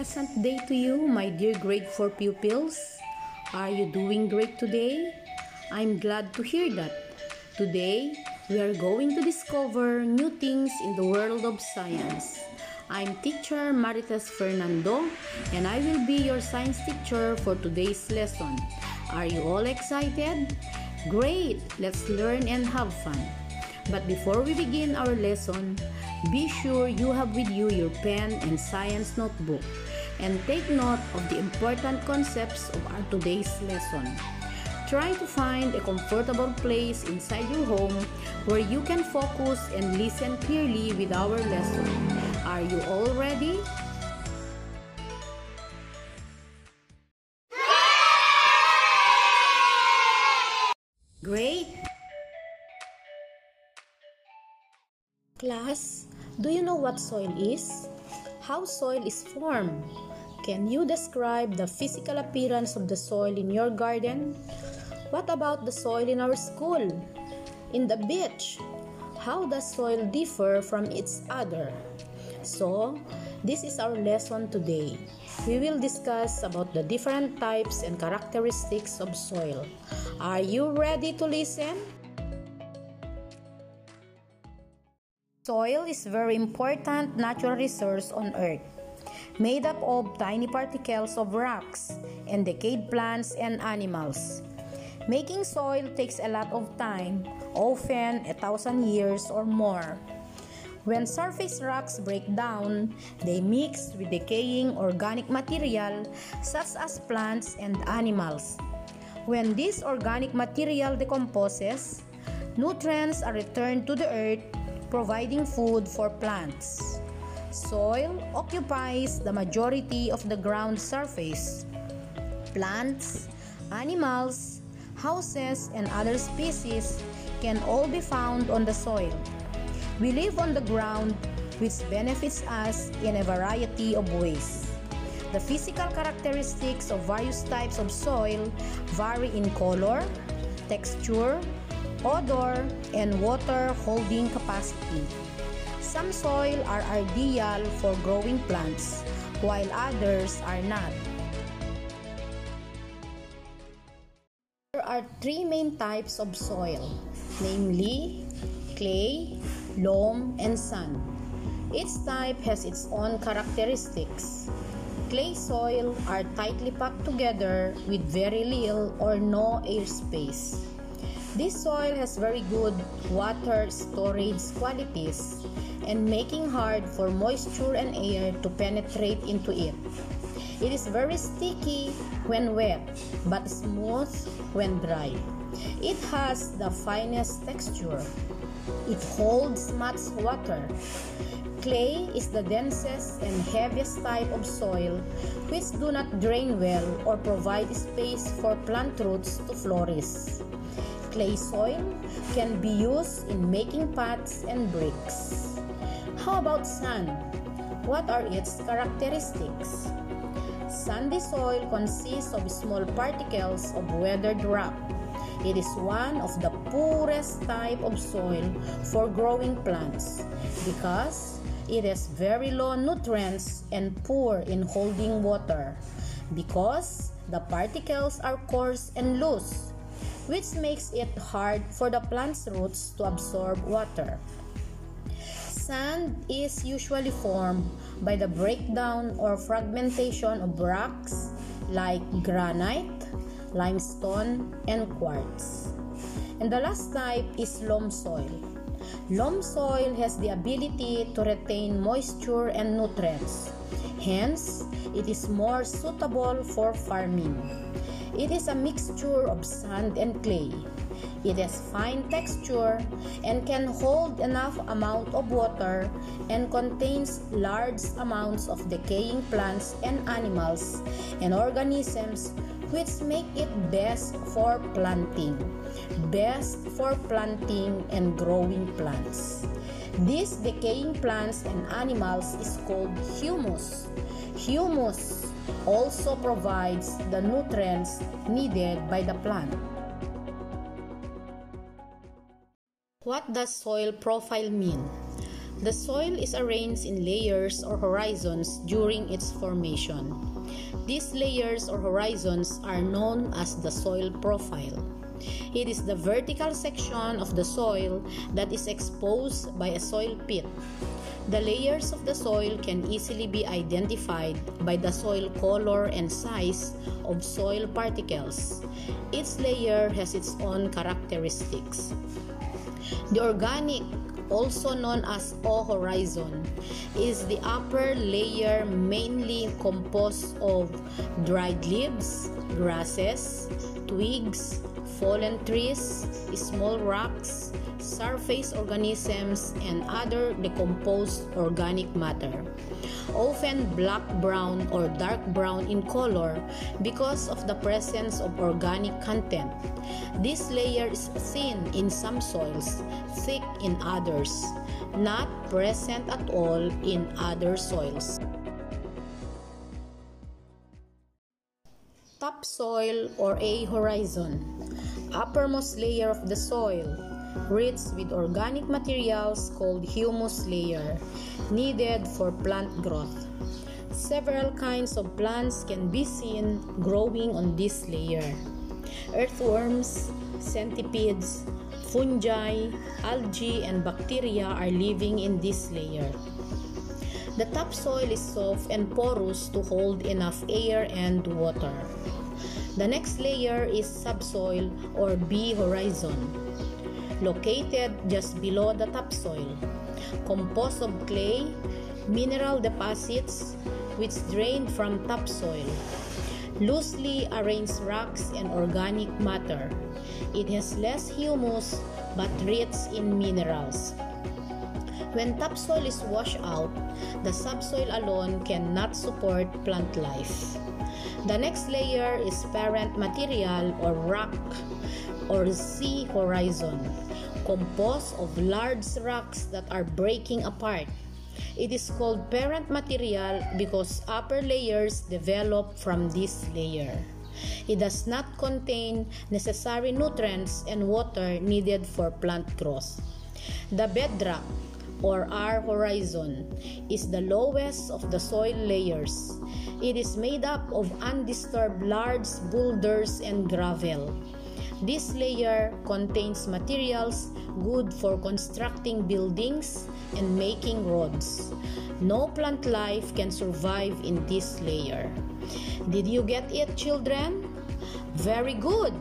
Pleasant day to you, my dear grade 4 pupils. Are you doing great today? I'm glad to hear that. Today, we are going to discover new things in the world of science. I'm teacher Marites Fernando and I will be your science teacher for today's lesson. Are you all excited? Great! Let's learn and have fun. But before we begin our lesson, be sure you have with you your pen and science notebook and take note of the important concepts of our today's lesson. Try to find a comfortable place inside your home where you can focus and listen clearly with our lesson. Are you all ready? Great! Class, do you know what soil is? How soil is formed? Can you describe the physical appearance of the soil in your garden? What about the soil in our school? In the beach? How does soil differ from its other? So, this is our lesson today. We will discuss about the different types and characteristics of soil. Are you ready to listen? Soil is very important natural resource on earth, made up of tiny particles of rocks and decayed plants and animals. Making soil takes a lot of time, often a thousand years or more. When surface rocks break down, they mix with decaying organic material such as plants and animals. When this organic material decomposes, nutrients are returned to the earth, providing food for plants. Soil occupies the majority of the ground surface. Plants, animals, houses, and other species can all be found on the soil. We live on the ground, which benefits us in a variety of ways. The physical characteristics of various types of soil vary in color, texture, odor, and water holding capacity. Some soil are ideal for growing plants, while others are not. There are three main types of soil, namely clay, loam, and sand. Each type has its own characteristics. Clay soil are tightly packed together with very little or no air space. This soil has very good water storage qualities and making hard for moisture and air to penetrate into it. It is very sticky when wet but smooth when dry. It has the finest texture. It holds much water. Clay is the densest and heaviest type of soil which do not drain well or provide space for plant roots to flourish. Clay soil can be used in making pots and bricks. How about sand? What are its characteristics? Sandy soil consists of small particles of weathered rock. It is one of the poorest type of soil for growing plants because it has very low nutrients and poor in holding water because the particles are coarse and loose which makes it hard for the plant's roots to absorb water. Sand is usually formed by the breakdown or fragmentation of rocks like granite, limestone, and quartz. And the last type is loam soil. Loam soil has the ability to retain moisture and nutrients. Hence, it is more suitable for farming. It is a mixture of sand and clay. It has fine texture and can hold enough amount of water and contains large amounts of decaying plants and animals and organisms which make it best for planting. Best for planting and growing plants. These decaying plants and animals is called humus. Humus also provides the nutrients needed by the plant. What does soil profile mean? The soil is arranged in layers or horizons during its formation. These layers or horizons are known as the soil profile. It is the vertical section of the soil that is exposed by a soil pit. The layers of the soil can easily be identified by the soil color and size of soil particles. Each layer has its own characteristics. The organic, also known as O horizon, is the upper layer mainly composed of dried leaves, grasses, twigs, fallen trees, small rocks, surface organisms, and other decomposed organic matter. Often black brown or dark brown in color because of the presence of organic content. This layer is thin in some soils, thick in others, not present at all in other soils. Topsoil or A horizon, uppermost layer of the soil, rich with organic materials called humus layer, needed for plant growth. Several kinds of plants can be seen growing on this layer. Earthworms, centipedes, fungi, algae, and bacteria are living in this layer. The topsoil is soft and porous to hold enough air and water. The next layer is subsoil or B horizon located just below the topsoil, composed of clay, mineral deposits which drain from topsoil, loosely arranged rocks and organic matter. It has less humus but rich in minerals. When topsoil is washed out, the subsoil alone cannot support plant life. The next layer is parent material or rock or C horizon composed of large rocks that are breaking apart. It is called parent material because upper layers develop from this layer. It does not contain necessary nutrients and water needed for plant growth. The bedrock or R horizon is the lowest of the soil layers. It is made up of undisturbed large boulders and gravel. This layer contains materials good for constructing buildings and making roads. No plant life can survive in this layer. Did you get it, children? Very good!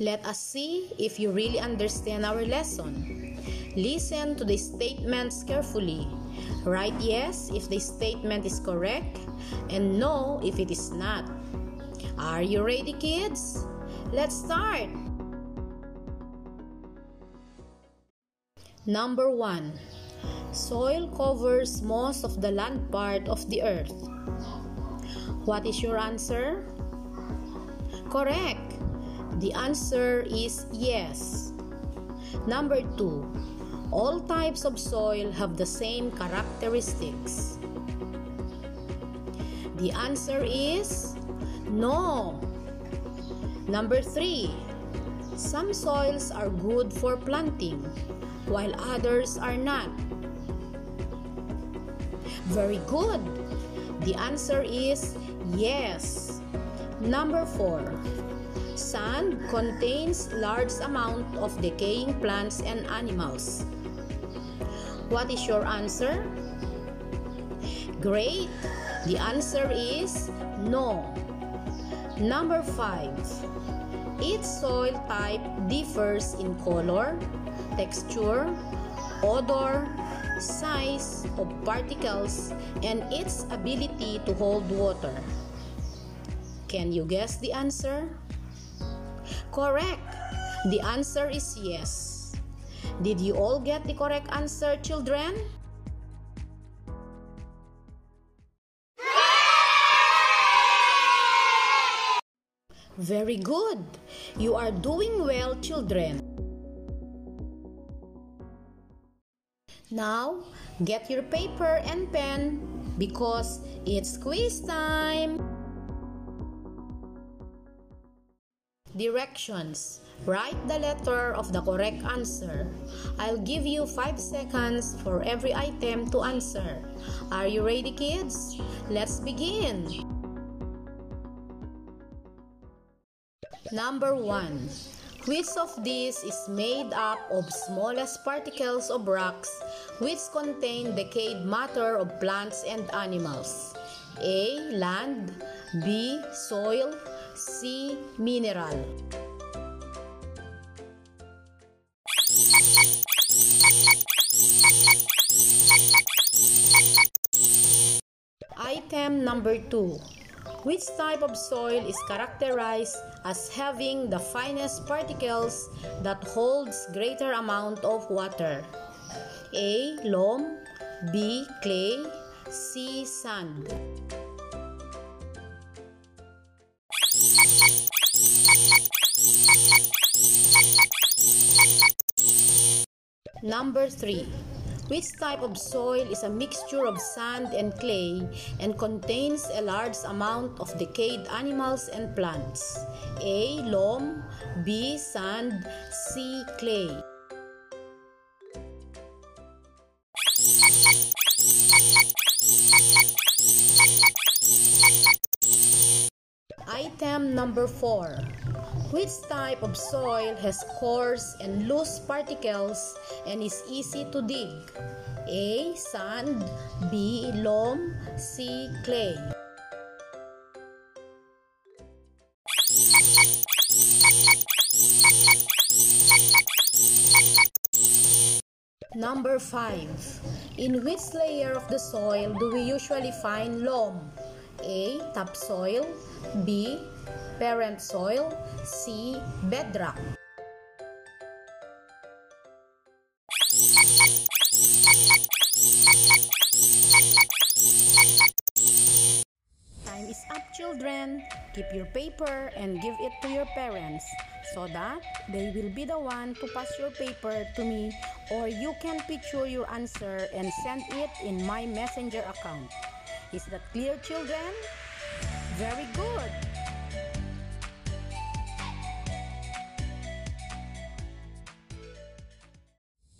Let us see if you really understand our lesson. Listen to the statements carefully Write yes if the statement is correct and no if it is not. Are you ready, kids? Let's start. Number 1. Soil covers most of the land part of the earth. What is your answer? Correct. The answer is yes. Number 2 all types of soil have the same characteristics? The answer is no. Number three, some soils are good for planting, while others are not. Very good. The answer is yes. Number four, sand contains large amount of decaying plants and animals. What is your answer? Great! The answer is no. Number 5. Each soil type differs in color, texture, odor, size of particles, and its ability to hold water. Can you guess the answer? Correct! The answer is yes. Did you all get the correct answer, children? Very good. You are doing well, children. Now, get your paper and pen because it's quiz time. Directions. Write the letter of the correct answer. I'll give you 5 seconds for every item to answer. Are you ready kids? Let's begin! Number 1. Which of these is made up of smallest particles of rocks which contain decayed matter of plants and animals? A. Land B. Soil C. Mineral number 2 which type of soil is characterized as having the finest particles that holds greater amount of water? A. Loam B. Clay C. Sand Number 3 which type of soil is a mixture of sand and clay and contains a large amount of decayed animals and plants? A. Loam B. Sand C. Clay Item number 4 which type of soil has coarse and loose particles and is easy to dig? A. Sand B. Loam C. Clay Number 5. In which layer of the soil do we usually find loam? A. Topsoil B parent soil, C. Bedrock. Time is up children. Keep your paper and give it to your parents so that they will be the one to pass your paper to me or you can picture your answer and send it in my messenger account. Is that clear children? Very good.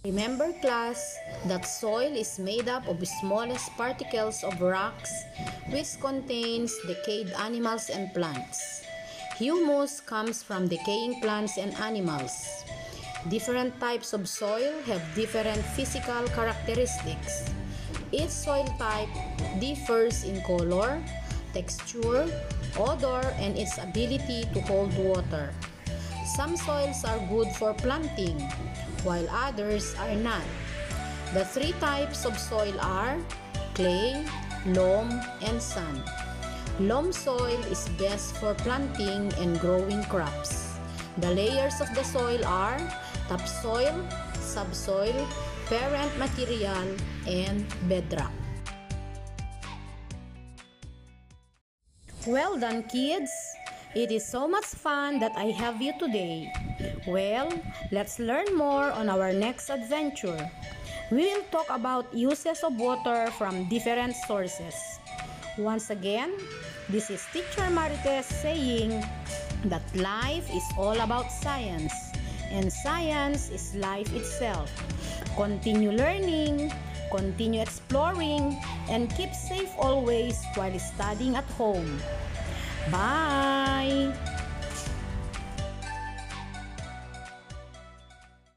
Remember class that soil is made up of smallest particles of rocks which contains decayed animals and plants. Humus comes from decaying plants and animals. Different types of soil have different physical characteristics. Each soil type differs in color, texture, odor, and its ability to hold water. Some soils are good for planting, while others are not. The three types of soil are clay, loam, and sand. Loam soil is best for planting and growing crops. The layers of the soil are topsoil, subsoil, parent material, and bedrock. Well done, kids! It is so much fun that I have you today. Well, let's learn more on our next adventure. We will talk about uses of water from different sources. Once again, this is Teacher Marites saying that life is all about science and science is life itself. Continue learning, continue exploring, and keep safe always while studying at home. Bye!